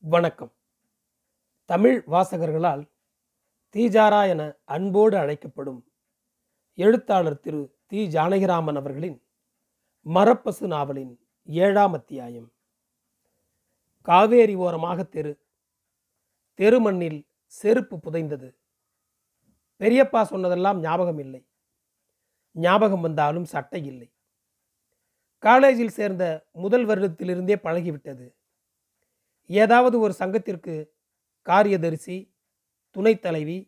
வணக்கம். தமிழ் வாசகர்களால் தீஜாரா என அன்போடு அழைக்கப்படும் எழுத்தாளர் திரு தி. ஜானகிராமன் அவர்களின் மரப்பசு நாவலின் ஏழாம் அத்தியாயம். காவேரி ஓரமாக தெரு. தெருமண்ணில் செருப்பு புதைந்தது. பெரியப்பா சொன்னதெல்லாம் ஞாபகம் இல்லை ஞாபகம் வந்தாலும் சட்டை இல்லை. காலேஜில் சேர்ந்த முதல் வருடத்திலிருந்தே பழகிவிட்டது. ஏதாவது ஒரு சங்கத்திற்கு காரியதரிசி துணைத் தலைவி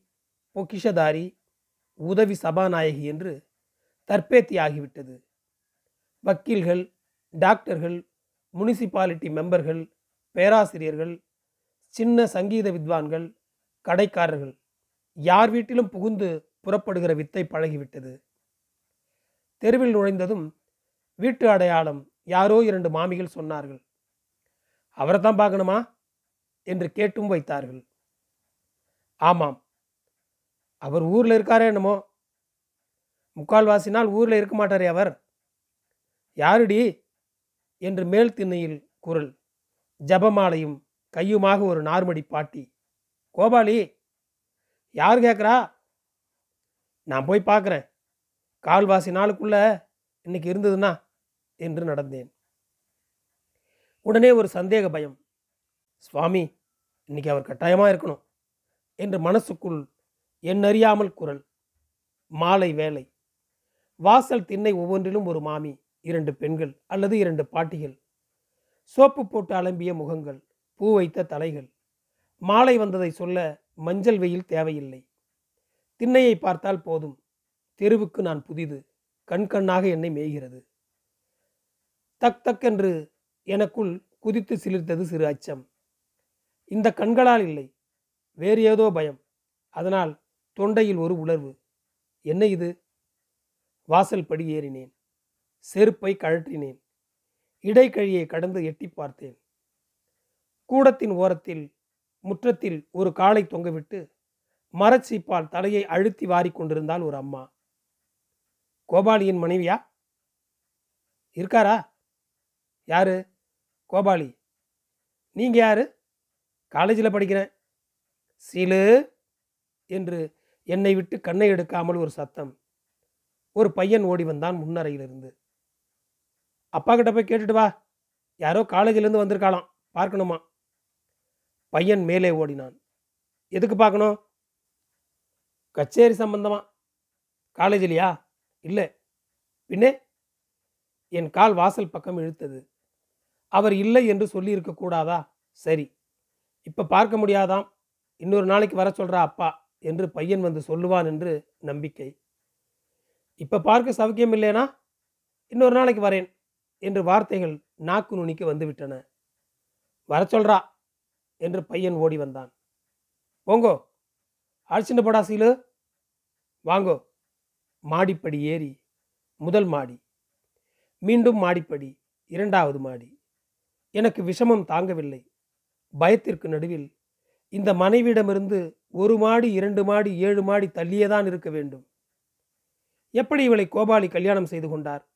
பொக்கிஷதாரி உதவி சபாநாயகி என்று தற்பேத்தி ஆகிவிட்டது வக்கீல்கள் டாக்டர்கள் முனிசிபாலிட்டி மெம்பர்கள் பேராசிரியர்கள் சின்ன சங்கீத வித்வான்கள் கடைக்காரர்கள் யார் வீட்டிலும் புகுந்து புறப்படுகிற வித்தை பழகிவிட்டது. தெருவில் நுழைந்ததும் வீட்டு அடையாளம் யாரோ இரண்டு மாமிகள் சொன்னார்கள். அவரை தான் பார்க்கணுமா? என்று கேட்டும் வைத்தார்கள். ஆமாம். அவர் ஊரில் இருக்காரே என்னமோ? முக்கால்வாசி நாள் ஊரில் இருக்க மாட்டாரே அவர். யாருடி? என்று மேல் திண்ணையில் குரல். ஜபமாலையும் கையுமாக ஒரு நார்மடி பாட்டி. கோபாலி யார் கேட்குறா? நான் போய் பார்க்குறேன். கால்வாசி நாளுக்குள்ள இன்னைக்கு இருந்ததுன்னா என்று நடந்தேன். உடனே ஒரு சந்தேக பயம். சுவாமி இன்னைக்கு அவர் கட்டாயமாக இருக்கணும் என்று மனசுக்குள் எண்ணறியாமல் குரல். மாலை வேலை வாசல் திண்ணை ஒவ்வொன்றிலும் ஒரு மாமி இரண்டு பெண்கள் அல்லது இரண்டு பாட்டிகள். சோப்பு போட்டு அலம்பிய முகங்கள் பூ வைத்த தலைகள். மாலை வந்ததை சொல்ல மஞ்சள் வெயில் தேவையில்லை. திண்ணையை பார்த்தால் போதும். தெருவுக்கு நான் புதிது. கண்கண்ணாக என்னை மேய்கிறது. தக் தக் என்று எனக்குள் குதித்து சிலிர்த்தது சிறு அச்சம். இந்த கண்களால் இல்லை வேறு ஏதோ பயம். அதனால் தொண்டையில் ஒரு உணர்வு என்ன இது? வாசல் படி ஏறினேன். செருப்பை கழற்றினேன். இடைக்கழியை கடந்து எட்டி பார்த்தேன். கூடத்தின் ஓரத்தில் முற்றத்தில் ஒரு காலை தொங்கவிட்டு மரச்சீப்பால் தலையை அழுத்தி வாரி கொண்டிருந்தால் ஒரு அம்மா. கோபாலியின் மனைவியா? இருக்காரா? யார்? கோபாலி. நீங்கள் யார்? காலேஜில் படிக்கிறேன். சீலு என்று என்னை விட்டு கண்ணை எடுக்காமல் ஒரு சத்தம். ஒரு பையன் ஓடி வந்தான் முன்னறையிலிருந்து. அப்பா கிட்ட போய் கேட்டுட்டு வா. யாரோ காலேஜிலேருந்து வந்திருக்காளாம். பார்க்கணுமா? பையன் மேலே ஓடினான். எதுக்கு பார்க்கணும்? கச்சேரி சம்பந்தமா? இல்லையா இல்லை. பின்னே என் கால் வாசல் பக்கம் இழுத்தது. அவர் இல்லை என்று சொல்லியிருக்க கூடாதா? சரி. இப்போ பார்க்க முடியாதாம். இன்னொரு நாளைக்கு வர சொல்கிறா அப்பா என்று பையன் வந்து சொல்லுவான் என்று நம்பிக்கை. இப்போ பார்க்க சௌக்கியம் இல்லைனா இன்னொரு நாளைக்கு வரேன் என்று வார்த்தைகள் நாக்கு நுனிக்கு வந்துவிட்டன. வர சொல்றா என்று பையன் ஓடி வந்தான். போங்கோ அழிச்சுட்டு போடா சீலு. வாங்கோ. மாடிப்படி ஏறி. முதல் மாடி. மீண்டும் மாடிப்படி. இரண்டாவது மாடி. எனக்கு விஷமம் தாங்கவில்லை. பயத்திற்கு நடுவில் இந்த மனைவியிடமிருந்து ஒரு மாடி இரண்டு மாடி ஏழு மாடி தள்ளியேதான் இருக்க வேண்டும். எப்படி இவளை கோபாலி கல்யாணம் செய்து கொண்டார்?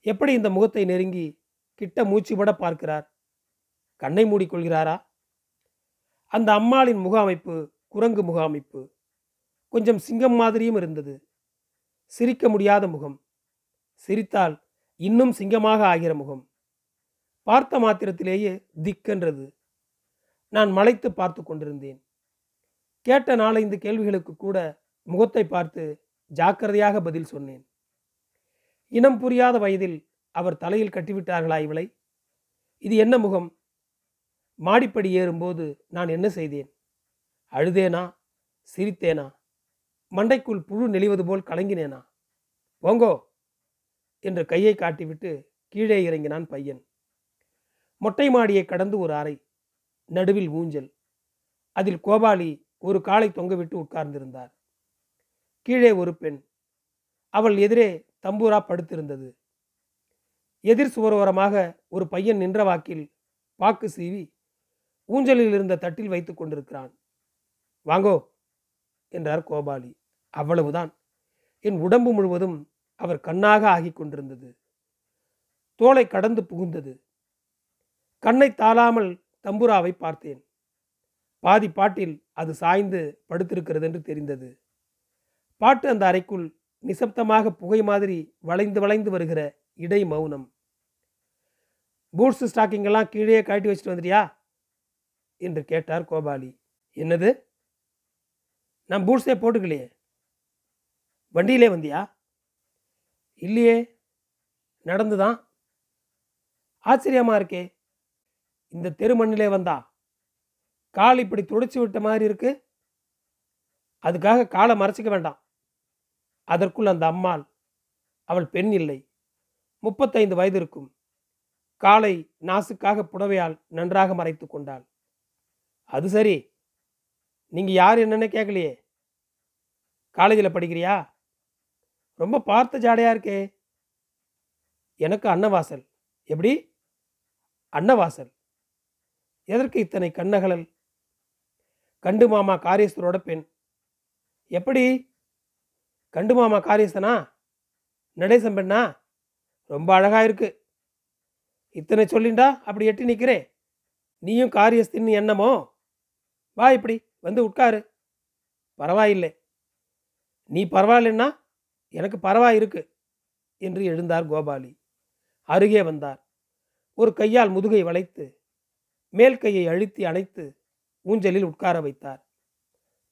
எப்படி இந்த முகத்தை நெருங்கி கிட்ட மூச்சுபட பார்க்கிறார்? கண்ணை மூடிக்கொள்கிறாரா? அந்த அம்மாளின் முக அமைப்பு குரங்கு முக அமைப்பு கொஞ்சம் சிங்கம் மாதிரியும் இருந்தது. சிரிக்க முடியாத முகம். சிரித்தால் இன்னும் சிங்கமாக ஆகிற முகம். பார்த்த மாத்திரத்திலேயே திக்கென்றது. நான் மலைத்து பார்த்து கொண்டிருந்தேன். கேட்ட நாலைந்து கேள்விகளுக்கு கூட முகத்தை பார்த்து ஜாக்கிரதையாக பதில் சொன்னேன். இனம் புரியாத வயதில் அவர் தலையில் கட்டிவிட்டார்களா இவளை? இது என்ன முகம்? மாடிப்படி ஏறும்போது நான் என்ன செய்தேன்? அழுதேனா? சிரித்தேனா? மண்டைக்குள் புழு நெளிவது போல் கலங்கினேனா? போங்கோ! என்று கையை காட்டிவிட்டு கீழே இறங்கினான் பையன். மொட்டை மாடியை கடந்து ஒரு அறை நடுவில் ஊஞ்சல். அதில் கோபாலி ஒரு காலை தொங்கவிட்டு உட்கார்ந்திருந்தார். கீழே ஒரு பெண். அவள் எதிரே தம்பூரா படுத்திருந்தது. எதிர் சுவரோரமாக ஒரு பையன் நின்ற வாக்கில் பாக்கு சீவி ஊஞ்சலில் இருந்த தட்டில் வைத்துக் கொண்டிருக்கிறான். வாங்கோ என்றார் கோபாலி. அவ்வளவுதான். என் உடம்பு முழுவதும் அவர் கண்ணாக ஆகிக் கொண்டிருந்தது. தோலை கடந்து புகுந்தது. கண்ணை தாளாமல் தம்புராவை பார்த்தேன். பாதி பாட்டில் அது சாய்ந்து படுத்திருக்கிறது என்று தெரிந்தது. பாட்டு அந்த அறைக்குள் நிசப்தமாக புகை மாதிரி வளைந்து வளைந்து வருகிற இடை மௌனம். பூட்ஸ் ஸ்டாக்கிங்கெல்லாம் கீழே கழட்டி வச்சுட்டு வந்துட்டியா? என்று கேட்டார் கோபாலி. என்னது? நான் பூட்ஸே போட்டுக்கலையே. வண்டியிலே வந்தியா? இல்லையே. நடந்து தான் இருக்கே. இந்த தெரு மண்ணிலே வந்தா? கால் இப்படி துடைச்சி விட்ட மாதிரி இருக்கு. அதுக்காக காலை மறைச்சிக்க வேண்டாம். அதற்குள் அந்த அம்மாள் அவள் பெண் இல்லை. முப்பத்தைந்து வயது இருக்கும். காலை நாசுக்காக புடவையால் நன்றாக மறைத்து கொண்டாள். அது சரி. நீங்க யார் என்னன்னு கேட்கலையே காலேஜில் படிக்கிறியா? ரொம்ப பார்த்த ஜாடையா இருக்கே. எனக்கு அன்னவாசல். எப்படி? அன்னவாசல். எதற்கு இத்தனை கண்ணகலல்? கண்டு மாமா காரியஸ்தரோட பெண். எப்படி? கண்டு மாமா காரியஸ்தனா? நடேசம் பெண்ணா? ரொம்ப அழகாக இருக்கு. இத்தனை சொல்லிண்டா? அப்படி எட்டி நிற்கிறேன் நீயும் காரியஸ்தின்னு எண்ணமோ? வா இப்படி வந்து உட்காரு. பரவாயில்லை. நீ பரவாயில்லைன்னா எனக்கு பரவாயிருக்கு என்று எழுந்தார் கோபாலி. அருகே வந்தார். ஒரு கையால் முதுகை வளைத்து மேல் கையை அழுத்தி அணைத்து ஊஞ்சலில் உட்கார வைத்தார்.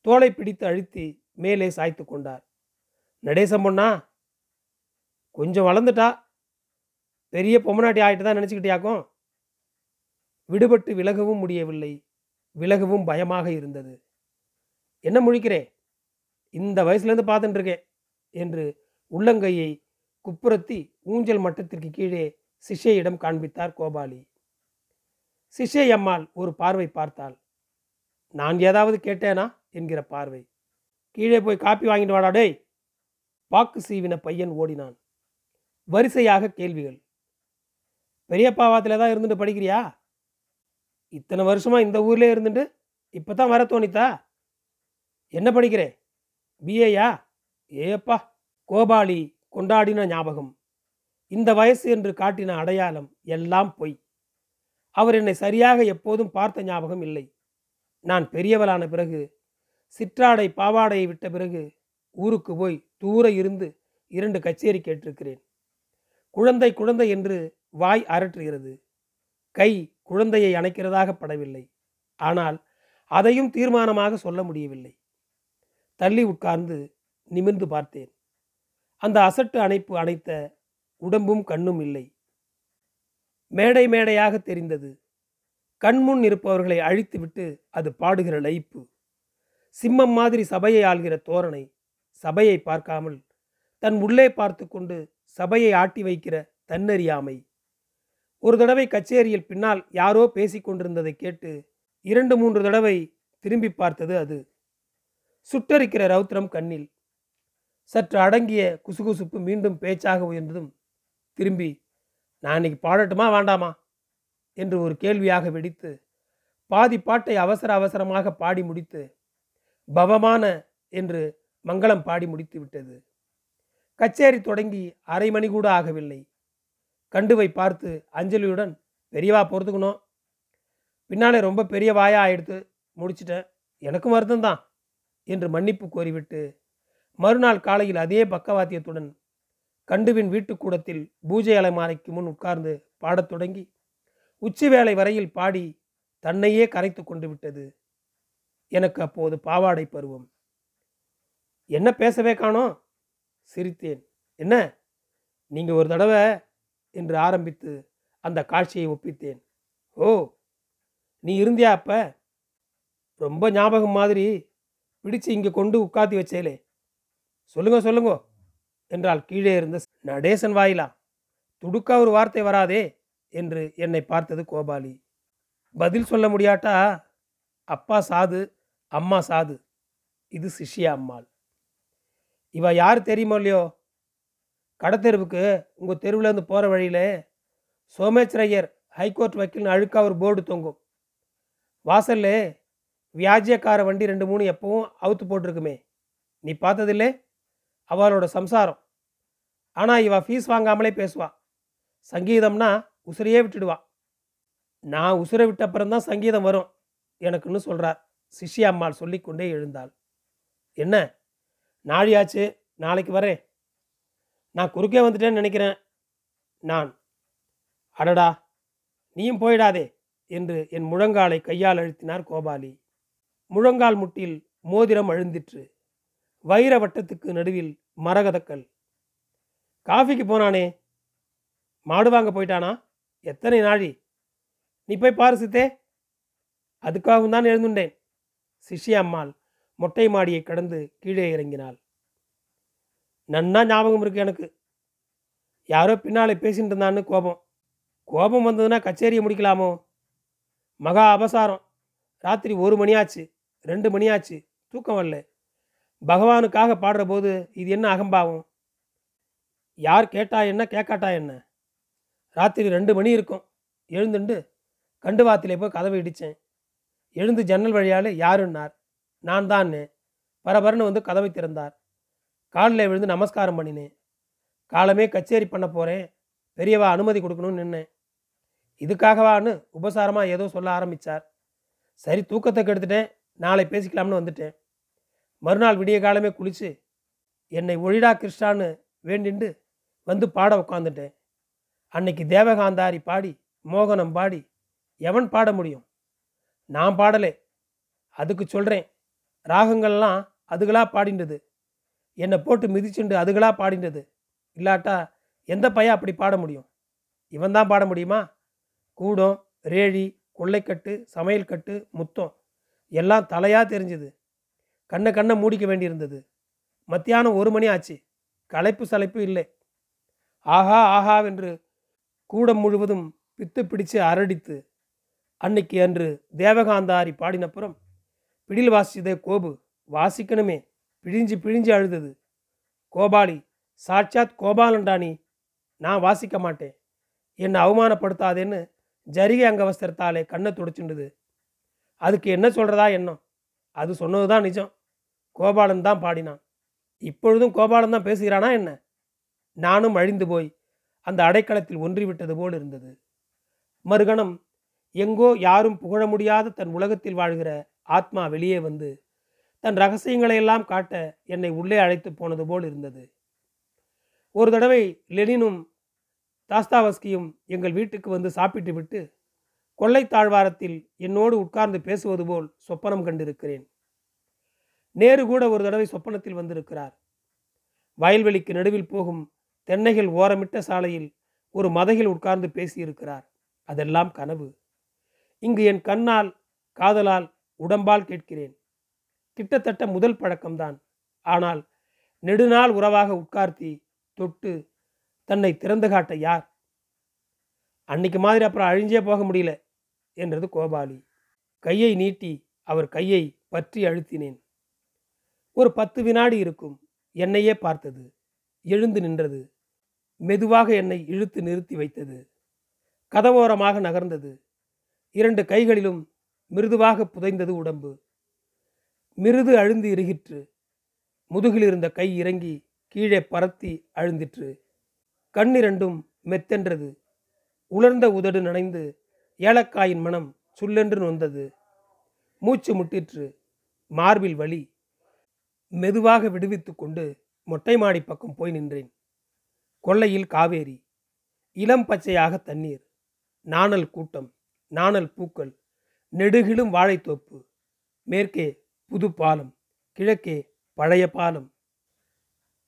தோலை பிடித்து அழுத்தி மேலே சாய்த்து கொண்டார். நடேசம் பொண்ணா கொஞ்சம் வளர்ந்துட்டா? பெரிய பொம்மநாட்டி ஆகிட்டு தான் நினச்சிக்கிட்டியாக்கும்? விடுபட்டு விலகவும் முடியவில்லை. விலகவும் பயமாக இருந்தது. என்ன முழிக்கிறே? இந்த வயசுலேருந்து பார்த்துட்டுருக்கேன் என்று உள்ளங்கையை குப்புறத்தி ஊஞ்சல் மட்டத்திற்கு கீழே சிஷ்யிடம் காண்பித்தார் கோபாலி. சிஷ்யம்மாள் ஒரு பார்வை பார்த்தாள். நான் ஏதாவது கேட்டேனா? என்கிற பார்வை. கீழே போய் காப்பி வாங்கிட்டு வாடா டேய். பாக்கு சீவின பையன் ஓடினான். வரிசையாக கேள்விகள். பெரியப்பாவாத்தில் தான் இருந்துட்டு படிக்கிறியா? இத்தனை வருஷமா இந்த ஊர்லேயே இருந்துட்டு இப்போ தான் வர தோணித்தா? என்ன படிக்கிறேன் பிஏயா ஏப்பா. கோபாலி கொண்டாடின ஞாபகம். இந்த வயசு என்று காட்டின அடையாளம் எல்லாம் பொய். அவர் என்னை சரியாக எப்போதும் பார்த்த ஞாபகம் இல்லை. நான் பெரியவளான பிறகு சிற்றாடை பாவாடையை விட்ட பிறகு ஊருக்கு போய் தூர இருந்து இரண்டு கச்சேரி கேட்டிருக்கிறேன். குழந்தை குழந்தை என்று வாய் அரற்றுகிறது. கை குழந்தையை அணைக்கிறதாக படவில்லை. ஆனால் அதையும் தீர்மானமாக சொல்ல முடியவில்லை. தள்ளி உட்கார்ந்து நிமிர்ந்து பார்த்தேன். அந்த அசட்டு அணைப்பு அணைத்த உடம்பும் கண்ணும் இல்லை. மேடை மேடையாக தெரிந்தது. கண்முன் இருப்பவர்களை அழித்துவிட்டு அது பாடுகிற லைப்பு சிம்மம் மாதிரி சபையை ஆள்கிற தோரணை. சபையை பார்க்காமல் தன் உள்ளே பார்த்து கொண்டு சபையை ஆட்டி வைக்கிற தன்னறியாமை. ஒரு தடவை கச்சேரியில் பின்னால் யாரோ பேசிக்கொண்டிருந்ததை கேட்டு இரண்டு மூன்று தடவை திரும்பி பார்த்தது அது. சுட்டரிக்கிற ரௌத்திரம் கண்ணில் சற்று அடங்கிய குசுகுசுப்பு மீண்டும் பேச்சாக உயர்ந்ததும் திரும்பி நான் இன்னைக்கு பாடட்டுமா வேண்டாமா? என்று ஒரு கேள்வியாக வெடித்து பாதி பாட்டை அவசர அவசரமாக பாடி முடித்து பவமான என்று மங்களம் பாடி முடித்து விட்டது. கச்சேரி தொடங்கி அரை மணி கூட ஆகவில்லை. கண்டுவை பார்த்து அஞ்சலியுடன் பெரியவா பொறுத்துக்கணும். பின்னாலே ரொம்ப பெரிய வாயா ஆயிடுத்து முடிச்சிட்டேன். எனக்கும் வருத்தம்தான் என்று மன்னிப்பு கோரிவிட்டு மறுநாள் காலையில் அதே பக்கவாத்தியத்துடன் கண்டுவின் வீட்டுக்கூடத்தில் பூஜை அலைமாலைக்கு முன் உட்கார்ந்து பாடத் தொடங்கி உச்சி வேளை வரையில் பாடி தன்னையே கரைத்து கொண்டு விட்டது. எனக்கு அப்போது பாவாடை பருவம். என்ன பேசவே காணோம்? சிரித்தேன். என்ன? நீங்கள் ஒரு தடவை என்று ஆரம்பித்து அந்த காட்சியை ஒப்பித்தேன். ஓ! நீ இருந்தியா அப்ப? ரொம்ப ஞாபகம் மாதிரி பிடிச்சு இங்கே கொண்டு உட்காத்தி வச்சேலே. சொல்லுங்க சொல்லுங்க. என்றால் கீழே இருந்த நடேசன் வாயிலா? துடுக்கா ஒரு வார்த்தை வராதே! என்று என்னை பார்த்தது கோபாலி. பதில் சொல்ல முடியாட்டா? அப்பா சாது அம்மா சாது. இது சிஷ்யா அம்மாள். இவ யார் தெரியுமோ இல்லையோ? கடத்தெருவுக்கு உங்கள் தெருவிலேருந்து போகிற வழியில் சோமேஸ்வரையர் ஹைகோர்ட் வக்கீல்னு அழுக்கா ஒரு போர்டு தொங்கும். வாசல்ல வியாஜியக்கார வண்டி ரெண்டு மூணு எப்பவும் அவுத்து போட்டிருக்குமே. நீ பார்த்ததில்லே? அவளோட சம்சாரம். ஆனால் இவள் ஃபீஸ் வாங்காமலே பேசுவா. சங்கீதம்னா உசிரியே விட்டுடுவா. நான் உசுரை விட்ட அப்புறம்தான் சங்கீதம் வரும் எனக்குன்னு சொல்கிறார் சிஷ்யா அம்மாள் சொல்லிக்கொண்டே எழுந்தாள். என்ன? நாழியாச்சு? நாளைக்கு வரேன். நான் குறுக்கே வந்துட்டேன்னு நினைக்கிறேன். நான். அடடா நீயும் போயிடாதே என்று என் முழங்காலை கையால் அழுத்தினார் கோபாலி. முழங்கால் முட்டில் மோதிரம் அழுந்திற்று. வைர வட்டத்துக்கு நடுவில் மரகதக்கல். காஃபிக்கு போனானே. மாடு வாங்க போயிட்டானா? எத்தனை நாழி? நீ போய் பாரு சித்தே. அதுக்காகவும் தான் எழுந்துண்டேன். சிஷ்ய அம்மாள் மொட்டை மாடியை கடந்து கீழே இறங்கினாள். நன்னா ஞாபகம் இருக்கு எனக்கு. யாரோ பின்னாலே பேசிட்டு இருந்தான்னு கோபம். கோபம் வந்ததுன்னா கச்சேரியை முடிக்கலாமோ? மகா அபசாரம். ராத்திரி ஒரு மணியாச்சு. ரெண்டு மணியாச்சு. தூக்கம் வரல. பகவானுக்காக பாடுற போது இது என்ன அகம்பாவம்? யார் கேட்டா என்ன கேட்காட்டா என்ன? ராத்திரி ரெண்டு மணி இருக்கும். எழுந்துண்டு கண்டு வாத்திலே போய் கதவை இடித்தேன் எழுந்து ஜன்னல் வழியால் யாருன்னார்? நான் தான் பரபரன்னு வந்து கதவை திறந்தார். காலில் விழுந்து நமஸ்காரம் பண்ணினேன். காலமே கச்சேரி பண்ண போகிறேன் பெரியவா அனுமதி கொடுக்கணும்னு நின்னேன். இதுக்காகவான்னு உபசாரமாக ஏதோ சொல்ல ஆரம்பித்தார் சரி தூக்கத்தை கெடுத்துட்டேன். நாளை பேசிக்கலாம்னு வந்துட்டேன். மறுநாள் விடிய காலமே குளித்து என்னை ஒழிடா கிருஷ்ணான்னு வேண்டிண்டு வந்து பாட உட்காந்துட்டேன் அன்னைக்கு தேவகாந்தாரி பாடி மோகனம் பாடி எவன் பாட முடியும்? நான் பாடலே. அதுக்கு சொல்கிறேன் ராகங்கள்லாம் அதுகளாக பாடின்றது. என்னை போட்டு மிதிச்சுண்டு அதுகளாக பாடின்றது. இல்லாட்டா எந்த பையன் அப்படி பாட முடியும்? இவன் தான் பாட முடியுமா? கூடம் ரேழி கொள்ளைக்கட்டு சமையல் கட்டு முத்தம் எல்லாம் தலையாக தெரிஞ்சுது. கண்ணை கண்ணை மூடிக்க வேண்டியிருந்தது. மத்தியானம் ஒரு மணி ஆச்சு. களைப்பு சளைப்பு இல்லை. ஆஹா ஆஹாவென்று கூடம் முழுவதும் பித்து பிடிச்சு அரடித்து அன்னைக்கு அன்று தேவகாந்தாரி பாடினப்புறம் பிடில் வாசிச்சதே கோபு வாசிக்கணுமே பிழிஞ்சு பிழிஞ்சு அழுதது. கோபாலி சாட்சாத் கோபாலண்டானி நான் வாசிக்க மாட்டேன். என்னை அவமானப்படுத்தாதேன்னு ஜரிகை அங்கவஸ்திரத்தாலே கண்ணை துடைச்சுண்டுது அதுக்கு என்ன சொல்கிறதா எண்ணம்? அது சொன்னது தான் நிஜம். கோபாலன் தான் பாடினான். இப்பொழுதும் கோபாலன் தான் பேசுகிறானா என்ன? நானும் அழிந்து போய் அந்த அடைக்கலத்தில் ஒன்றிவிட்டது போல் இருந்தது. மறுகணம் எங்கோ யாரும் புகழ முடியாத தன் உலகத்தில் வாழ்கிற ஆத்மா வெளியே வந்து தன் ரகசியங்களை எல்லாம் காட்ட என்னை உள்ளே அழைத்து போனது போல் இருந்தது. ஒரு தடவை லெனினும் தாஸ்தாவஸ்கியும் எங்கள் வீட்டுக்கு வந்து சாப்பிட்டு விட்டு கொள்ளை தாழ்வாரத்தில் என்னோடு உட்கார்ந்து பேசுவது போல் சொப்பனம் கண்டிருக்கிறேன். நேரு கூட ஒரு தடவை சொப்பனத்தில் வந்திருக்கிறார். வயல்வெளிக்கு நடுவில் போகும் தென்னைகள் ஓரமிட்ட சாலையில் ஒரு மதகில் உட்கார்ந்து பேசியிருக்கிறார். அதெல்லாம் கனவு. இங்கு என் கண்ணால் காதலால் உடம்பால் கேட்கிறேன். கிட்டத்தட்ட முதல் பழக்கம்தான். ஆனால் நெடுநாள் உறவாக உட்கார்த்தி தொட்டு தன்னை திறந்து காட்ட யார்? அன்னைக்கு மாதிரி அப்புறம் அழிஞ்சே போக முடியல என்றது கோபாலி. கையை நீட்டி அவர் கையை பற்றி அழுத்தினேன். ஒரு பத்து வினாடி இருக்கும். என்னையே பார்த்தது. எழுந்து நின்றது. மெதுவாக என்னை இழுத்து நிறுத்தி வைத்தது. கதவோரமாக நகர்ந்தது. இரண்டு கைகளிலும் மிருதுவாக புதைந்தது உடம்பு. மிருது அழுந்து இருகிற்று. முதுகில் இருந்த கை இறங்கி கீழே பரத்தி அழுந்திற்று. கண்ணிரண்டும் மெத்தென்றது. உலர்ந்த உதடு நனைந்து ஏலக்காயின் மனம் சுல்லென்று நொந்தது. மூச்சு முட்டிற்று. மார்பில் வலி. மெதுவாக விடுவித்து கொண்டு மொட்டை மாடி பக்கம் போய் நின்றேன். கொல்லையில் காவேரி இளம் பச்சையாக தண்ணீர் நாணல் கூட்டம் நாணல் பூக்கள் நெடுகிலும் வாழைத்தோப்பு மேற்கே புது பாலம் கிழக்கே பழைய பாலம்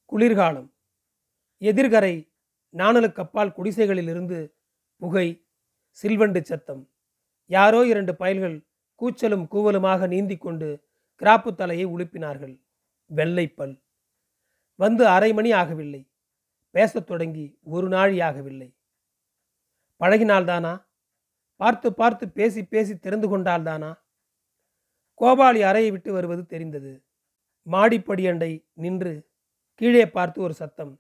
குளிர்காலம் எதிர்கரை நாணலுக்கப்பால் குடிசைகளிலிருந்து புகை சில்வண்டு சத்தம் யாரோ இரண்டு பயல்கள் கூச்சலும் கூவலுமாக நீந்தி கொண்டு கிராப்பு தலையை உழுப்பினார்கள் வெள்ளைப்பல் வந்து அரை மணி ஆகவில்லை. பேசத் தொடங்கி ஒரு நாழி ஆகவில்லை. பழகினால்தானா பார்த்து பார்த்து பேசி பேசி தெரிந்து கொண்டால்தானா கோபாலி அறையை விட்டு வருவது தெரிந்தது. மாடிப்படியண்டை நின்று கீழே பார்த்து ஒரு சத்தம்.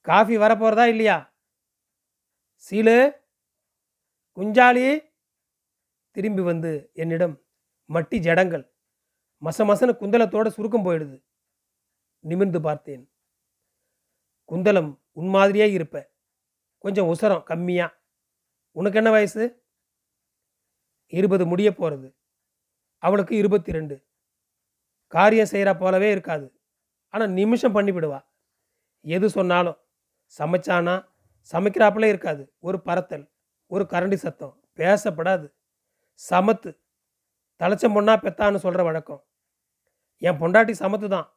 காஃபி வரப்போறதா இல்லையா? சீலு? குஞ்சாலி? திரும்பி வந்து என்னிடம் மட்டி ஜடங்கள். மசமசன குந்தலத்தோட சுருக்கம் போயிடுது. நிமிர்ந்து பார்த்தேன். குந்தலம் உன் மாதிரியே இருப்ப. கொஞ்சம் உசரம் கம்மியா. உனக்கு என்ன வயசு? இருபது முடிய போகிறது அவளுக்கு இருபத்தி ரெண்டு காரியம் செய்கிறா போலவே இருக்காது. ஆனால் நிமிஷம் பண்ணிவிடுவா. எது சொன்னாலும். சமைச்சானா? சமைக்கிறாப்புல இருக்காது. ஒரு பறத்தல் ஒரு கரண்டி சத்தம். பேசப்படாது. சமத்து. தலைச்சம் பொண்ணா பெத்தான்னு சொல்கிற வழக்கம். என் பொண்டாட்டி சமத்து தான்.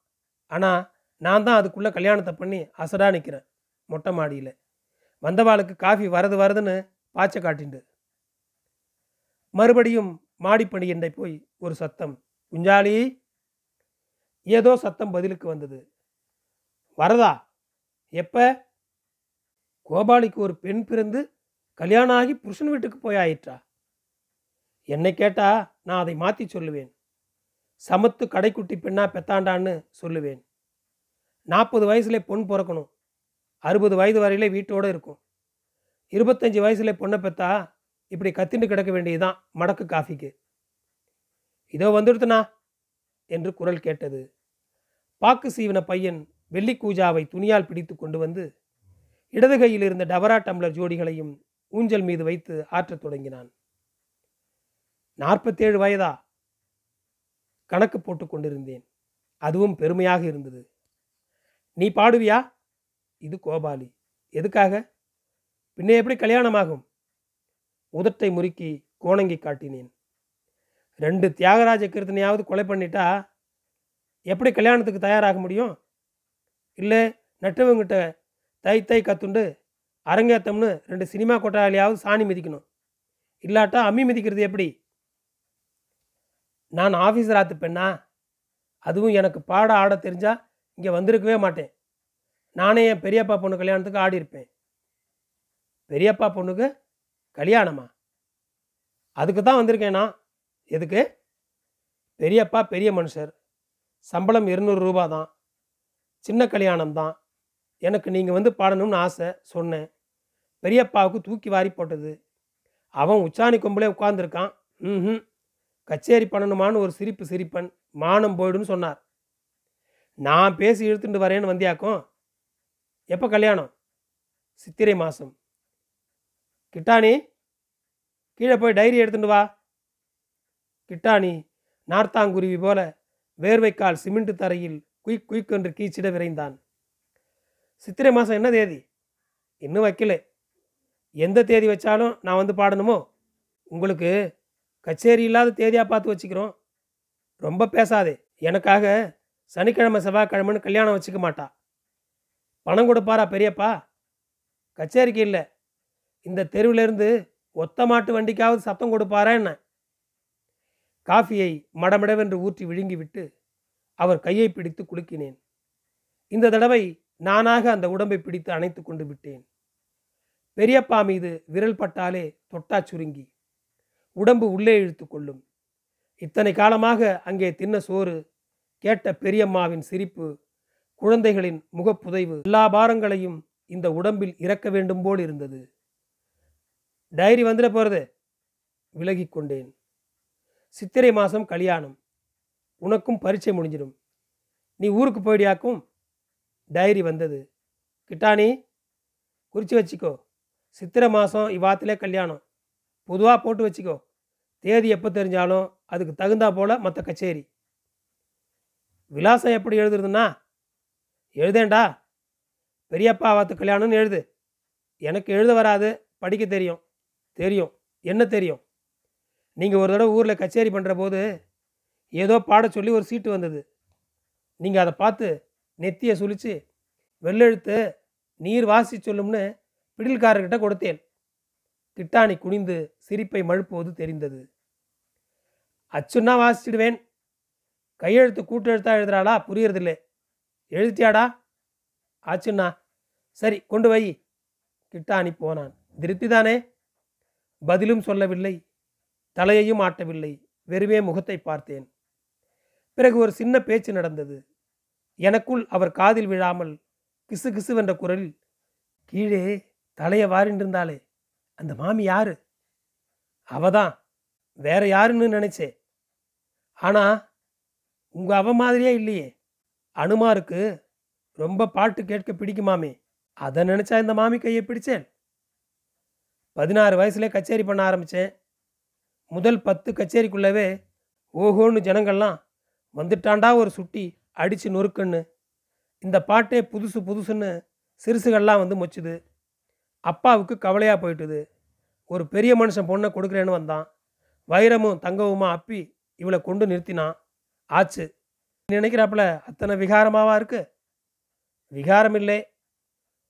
ஆனால் நான் தான் அதுக்குள்ளே கல்யாணத்தை பண்ணி அசடா நிற்கிறேன் மொட்டை மாடியில். வந்தவாளுக்கு காஃபி வரது வரதுன்னு பாய்ச்ச காட்டிண்டு. மறுபடியும் மாடிப்பணியண்டை போய் ஒரு சத்தம் குஞ்சாலி! ஏதோ சத்தம் பதிலுக்கு வந்தது. வரதா? எப்போ? கோபாலிக்கு ஒரு பெண் பிறந்து கல்யாணம் ஆகி புருஷன் வீட்டுக்கு போய் ஆயிற்றா என்னை கேட்டா நான் அதை மாற்றி சொல்லுவேன். சமத்து கடைக்குட்டி பெண்ணா பெத்தாண்டான்னு சொல்லுவேன். நாற்பது வயசுல பொன் பிறக்கணும். அறுபது வயது வரையிலே வீட்டோடு இருக்கும். இருபத்தஞ்சி வயசுல பொண்ணை பெத்தா இப்படி கத்திண்டு கிடக்க வேண்டியதுதான் மடக்கு காஃபிக்கு. இதோ வந்துடுத்துனா என்று குரல் கேட்டது. பாக்கு சீவன பையன் வெள்ளி கூஜாவை துணியால் பிடித்து கொண்டு வந்து இடது கையில் இருந்த டபரா டம்ளர் ஜோடிகளையும் ஊஞ்சல் மீது வைத்து ஆற்றத் தொடங்கினான். நாற்பத்தேழு வயதா? கணக்கு போட்டு கொண்டிருந்தேன். அதுவும் பெருமையாக இருந்தது. நீ பாடுவியா? இது கோபாலி. எதுக்காக? பின்னே எப்படி கல்யாணமாகும்? உதட்டை முறுக்கி கோணங்கி காட்டினேன். ரெண்டு தியாகராஜ கீர்த்தனையாவது கொலை பண்ணிட்டா எப்படி கல்யாணத்துக்கு தயாராக முடியும்? இல்லை நட்டவங்கிட்ட தை தை கத்துண்டு அரங்கேத்தம்னு ரெண்டு சினிமா கொட்டாளியாவது சாணி மிதிக்கணும். இல்லாட்டா அம்மி மிதிக்கிறது எப்படி? நான் ஆஃபீஸர் ஆத்து பெண்ணா? அதுவும் எனக்கு பாட ஆட தெரிஞ்சா இங்கே வந்திருக்கவே மாட்டேன். நானே என் பெரியப்பா பொண்ணு கல்யாணத்துக்கு ஆடி இருப்பேன். பெரியப்பா பொண்ணுக்கு கல்யாணமா? அதுக்கு தான் வந்திருக்கேன் நான். எதுக்கு? பெரியப்பா பெரிய மனுஷர். சம்பளம் இருநூறு ரூபா தான். சின்ன கல்யாணம் தான். எனக்கு நீங்கள் வந்து பாடணும்னு ஆசை சொன்னேன். பெரியப்பாவுக்கு தூக்கி வாரி போட்டது. அவன் உச்சாணி கொம்பிலே உட்காந்துருக்கான் ம் கச்சேரி பண்ணணுமான்னு ஒரு சிரிப்பு சிரிப்பன் மானம் போயிடுன்னு சொன்னார். நான் பேசி இழுத்துட்டு வரேன்னு வந்தியாக்கும். எப்போ கல்யாணம்? சித்திரை மாதம் கிட்டானி கீழே போய் டைரி எடுத்துட்டு வா. கிட்டானி நார்த்தாங்குருவி போல வேர்வைக்கால் சிமெண்ட் தரையில் குயிக் குயிக் என்று கீச்சிட விரைந்தான். சித்திரை மாதம் என்ன தேதி? இன்னும் வைக்கல. எந்த தேதி வச்சாலும் நான் வந்து பாடணுமோ? உங்களுக்கு கச்சேரி இல்லாத தேதியாக பார்த்து வச்சுக்கிறோம். ரொம்ப பேசாதே. எனக்காக சனிக்கிழமை செவ்வாய்க்கிழமைன்னு கல்யாணம் வச்சுக்க மாட்டா. பணம் கொடுப்பாரா பெரியப்பா? கச்சேரிக்கு இல்லை. இந்த தெருவிலேருந்து ஒத்த மாட்டு வண்டிக்காவது சத்தம் கொடுப்பாரா என்ன? காஃபியை மடமடவென்று ஊற்றி விழுங்கிவிட்டு அவர் கையை பிடித்து குலுக்கினேன். இந்த தடவை நானாக அந்த உடம்பை பிடித்து அணைத்து கொண்டு விட்டேன். பெரியப்பா மீது விரல் பட்டாலே தொட்டா சுருங்கி. உடம்பு உள்ளே இழுத்து கொள்ளும். இத்தனை காலமாக அங்கே தின்ன சோறு கேட்ட பெரியம்மாவின் சிரிப்பு குழந்தைகளின் முகப்புதைவு எல்லா பாரங்களையும் இந்த உடம்பில் இறக்க வேண்டும் போல் இருந்தது. டைரி வந்துட போகிறது விலகி கொண்டேன். சித்திரை மாதம் கல்யாணம். உனக்கும் பரீட்சை முடிஞ்சிடும். நீ ஊருக்கு போயிடியாக்கும்? டைரி வந்தது. கிட்டானி குறித்து வச்சுக்கோ. சித்திரை மாதம் இவ்வாத்திலே கல்யாணம். பொதுவாக போட்டு வச்சுக்கோ. தேதி எப்போ தெரிஞ்சாலும் அதுக்கு தகுந்தா போல் மற்ற கச்சேரி. விலாசம் எப்படி எழுதுறதுன்னா எழுதேண்டா பெரியப்பா வாத்து கல்யாணம்னு எழுது. எனக்கு எழுத வராது படிக்க தெரியும். தெரியும். என்ன தெரியும்? நீங்கள் ஒரு தடவை ஊரில் கச்சேரி பண்ணுற போது ஏதோ பாட சொல்லி ஒரு சீட்டு வந்தது. நீங்கள் அதை பார்த்து நெத்தியை சுழித்து வெள்ளெழுத்து நீர் வாசி சொல்லும்னு பிடில்காரர்கிட்ட கொடுத்தேன். கிட்டாணி குனிந்து சிரிப்பை மழுப்புவது தெரிந்தது. அச்சுன்னா வாசிச்சிடுவேன். கையெழுத்து கூட்டெழுத்தா எழுதுறாளா? புரியறதில்லை. எழுதிட்டியாடா? ஆச்சுண்ணா. சரி கொண்டு வை. கிட்டாணி போனான். திருப்தி தானே பதிலும் சொல்லவில்லை. தலையையும் ஆட்டவில்லை. வெறுமே முகத்தை பார்த்தேன். பிறகு ஒரு சின்ன பேச்சு நடந்தது. எனக்குள் அவர் காதில் விழாமல் கிசு கிசுவென்ற குரலில் கீழே தலையை வாரிண்டிருந்தாளே அந்த மாமி யாரு? அவதான் வேற யாருன்னு நினச்சேன் ஆனா உங்க அவ மாதிரியே இல்லையே. அனுமாருக்கு ரொம்ப பாட்டு கேட்க பிடிக்குமாமே. அதை நினைச்சா இந்த மாமி கையை பிடிச்சேன். பதினாறு வயசுலேயே கச்சேரி பண்ண ஆரம்பித்தேன் முதல் பத்து கச்சேரிக்குள்ளவே ஓஹோன்னு ஜனங்கள்லாம் வந்துட்டாண்டா ஒரு சுட்டி அடித்து நொறுக்குன்னு. இந்த பாட்டே புதுசு புதுசுன்னு சிறுசுகள்லாம் வந்து மொச்சுது. அப்பாவுக்கு கவலையாக போயிட்டுது. ஒரு பெரிய மனுஷன் பொண்ணை கொடுக்குறேன்னு வந்தான். வைரமும் தங்கவுமா அப்பி இவளை கொண்டு நிறுத்தினான். ஆச்சு. நினைக்கிறாப்புல அத்தனை விகாரமாவா இருக்கு? விகாரம் இல்லை.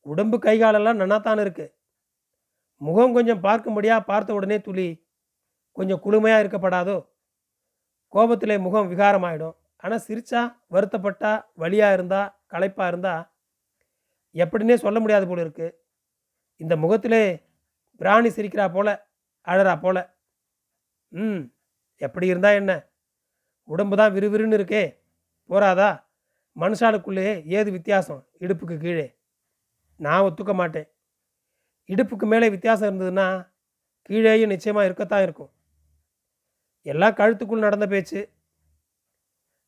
உடம்பு கைகாலெல்லாம் நன்னாத்தான் இருக்கு. முகம் கொஞ்சம் பார்க்கும்படியாக பார்த்த உடனே துளி கொஞ்சம் குளுமையாக இருக்கப்படாதோ? கோபத்திலே முகம் விகாரமாயிடும். ஆனால் சிரிச்சா வருத்தப்பட்டா வலியாக இருந்தா களைப்பாக இருந்தா எப்படின்னே சொல்ல முடியாது போல இருக்கு. இந்த முகத்திலே பிராணி சிரிக்கிறா போல அழறா போல. ம் எப்படி இருந்தா என்ன? உடம்பு தான் விறுவிறுன்னு இருக்கே. போராதா மனுஷாளுக்குள்ளே ஏது வித்தியாசம்? இடுப்புக்கு கீழே. நான் ஒத்துக்க மாட்டேன். இடுப்புக்கு மேலே வித்தியாசம் இருந்ததுன்னா கீழேயும் நிச்சயமாக இருக்கத்தான் இருக்கும். எல்லாம் கழுத்துக்குள் நடந்த பேச்சு.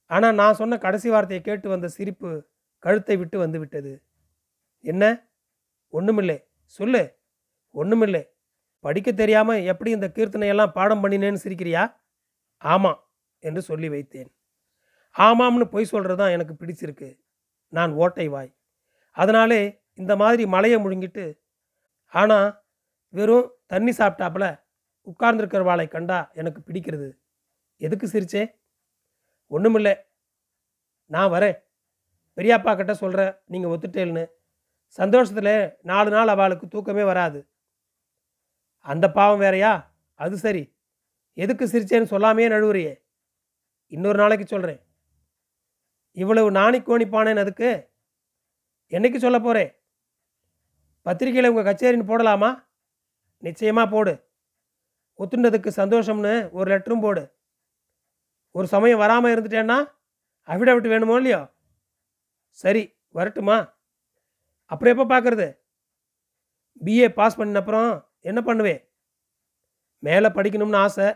ஆனால் நான் சொன்ன கடைசி வார்த்தையை கேட்டு வந்த சிரிப்பு கழுத்தை விட்டு வந்து விட்டது. என்ன? ஒன்றுமில்லை சொல்லு. ஒன்றுமில்லை படிக்க தெரியாமல் எப்படி இந்த கீர்த்தனையெல்லாம் பாடம் பண்ணினேன்னு சிரிக்கிறியா? ஆமாம் என்று சொல்லி வைத்தேன். ஆமாம்னு பொய் சொல்கிறது தான் எனக்கு பிடிச்சிருக்கு. நான் ஓட்டை வாய். அதனாலே இந்த மாதிரி மலையை முழுங்கிட்டு ஆனால் வெறும் தண்ணி சாப்பிட்டாப்புல உட்கார்ந்துருக்கிற வாளை கண்டா எனக்கு பிடிக்கிறது. எதுக்கு சிரிச்சே? ஒன்றுமில்லை நான் வரேன். பெரியாப்பா கிட்ட சொல்கிறேன் நீங்கள் ஒத்துட்டேல்னு. சந்தோஷத்தில் நாலு நாள் அவளுக்கு தூக்கமே வராது. அந்த பாவம் வேறையா? அது சரி. எதுக்கு சிரிச்சேன்னு சொல்லாமே நழுவுறியே. இன்னொரு நாளைக்கு சொல்கிறேன் இவ்வளவு நாணி கோணிப்பானேன் அதுக்கு? என்னைக்கு சொல்ல போகிறேன் பத்திரிக்கையில் உங்கள் கச்சேரின்னு போடலாமா? நிச்சயமாக போடு. ஒத்துண்டதுக்கு சந்தோஷம்னு ஒரு லெட்டரும் போடு. ஒரு சமயம் வராமல் இருந்துட்டேன்னா அஃபிடவிட் வேணுமோ இல்லையோ? சரி வரட்டுமா? அப்புறம் எப்போ பார்க்குறது பிஏ பாஸ் பண்ண அப்புறம் என்ன பண்ணுவேன்? மேலே படிக்கணும்னு ஆசை.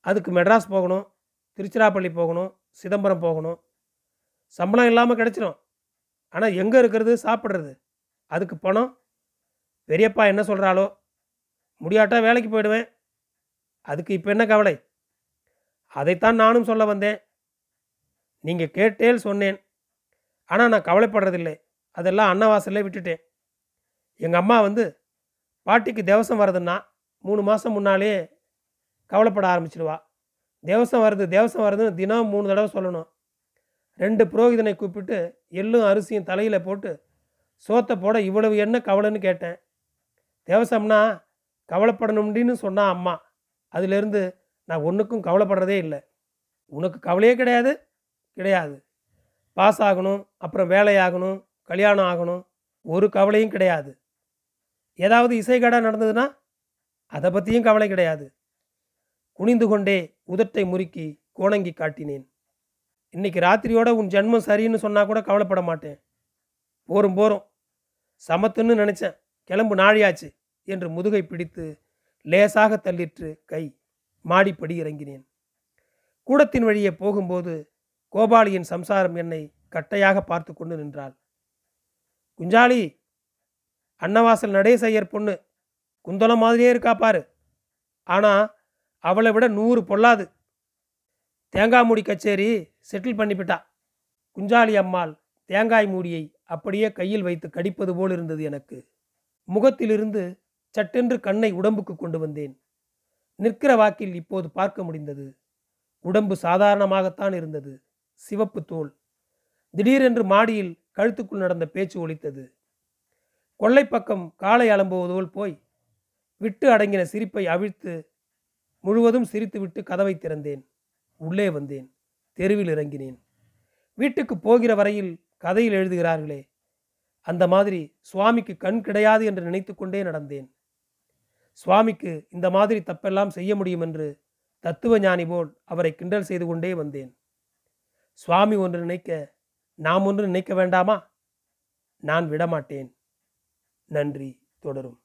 அதுக்கு மெட்ராஸ் போகணும் திருச்சிராப்பள்ளி போகணும் சிதம்பரம் போகணும். சம்பளம் இல்லாமல் கிடச்சிரும். ஆனால் எங்கே இருக்கிறது? சாப்பிட்றது. அதுக்கு பணம். பெரியப்பா என்ன சொல்கிறாளோ முடியாட்டா வேலைக்கு போயிடுவேன். அதுக்கு இப்போ என்ன கவலை? அதைத்தான் நானும் சொல்ல வந்தேன். நீங்கள் கேட்டேல் சொன்னேன். ஆனால் நான் கவலைப்படுறதில்லை. அதெல்லாம் அன்னவாசல்லே விட்டுட்டேன். எங்கள் அம்மா வந்து பாட்டிக்கு தேவசம் வருதுன்னா மூணு மாதம் முன்னாலே கவலைப்பட ஆரம்பிச்சிடுவா. தேவசம் வருது தேவசம் வருதுன்னு தினம் மூணு தடவை சொல்லணும். ரெண்டு புரோகிதனை கூப்பிட்டு எள்ளும் அரிசியும் தலையில் போட்டு சோத்தை போட இவ்வளவு என்ன கவலைன்னு கேட்டேன். தேவசம்னா கவலைப்படணும்னு சொன்னா அம்மா. அதிலிருந்து நான் ஒன்றுக்கும் கவலைப்படுறதே இல்லை. உனக்கு கவலையே கிடையாது கிடையாது. பாஸ் ஆகணும் அப்புறம் வேலையாகணும் கல்யாணம் ஆகணும் ஒரு கவலையும் கிடையாது. ஏதாவது இசைக்கடை நடந்ததுன்னா அதை பற்றியும் கவலை கிடையாது. குனிந்து கொண்டே உதட்டை முறுக்கி கோணங்கி காட்டினேன். இன்னைக்கு ராத்திரியோட உன் ஜென்மம் சரின்னு சொன்னால் கூட கவலைப்பட மாட்டேன். போரும் போரும். சமத்துன்னு நினச்சேன். கிளம்பு நாழியாச்சு என்று முதுகை பிடித்து லேசாக தள்ளிற்று கை. மாடிப்படி இறங்கினேன். கூடத்தின் வழியே போகும்போது கோபாலியின் சம்சாரம் என்னை கட்டையாக பார்த்து கொண்டு நின்றாள். குஞ்சாலி! அன்னவாசல் நடேசையர் பொண்ணு. குந்தலம் மாதிரியே இருக்கா பாரு. ஆனால் அவளை விட நூறு பொல்லாது. தேங்காய் மூடி கச்சேரி செட்டில் பண்ணிவிட்டா குஞ்சாலி அம்மாள் தேங்காய் மூடியை அப்படியே கையில் வைத்து கடிப்பது போல் இருந்தது எனக்கு. முகத்திலிருந்து சட்டென்று கண்ணை உடம்புக்கு கொண்டு வந்தேன். நிற்கிற வாக்கில் இப்போது பார்க்க முடிந்தது. உடம்பு சாதாரணமாகத்தான் இருந்தது. சிவப்பு தோல். திடீரென்று மாடியில் கழுத்துக்குள் நடந்த பேச்சு ஒலித்தது. கொள்ளைப்பக்கம் காலை அலம்புவதுபோல் போய் விட்டு அடங்கின சிரிப்பை அவிழ்த்து முழுவதும் சிரித்துவிட்டு கதவை திறந்தேன். உள்ளே வந்தேன். தெருவில் இறங்கினேன். வீட்டுக்கு போகிற வரையில் கதையில் எழுதுகிறார்களே அந்த மாதிரி சுவாமிக்கு கண் கிடையாது என்று நினைத்து கொண்டே நடந்தேன். சுவாமிக்கு இந்த மாதிரி தப்பெல்லாம் செய்ய முடியும் என்று தத்துவ ஞானி போல் அவரை கிண்டல் செய்து கொண்டே வந்தேன். சுவாமி ஒன்று நினைக்க நாம் ஒன்று நினைக்க வேண்டாமா? நான் விடமாட்டேன். நன்றி தொடரும்.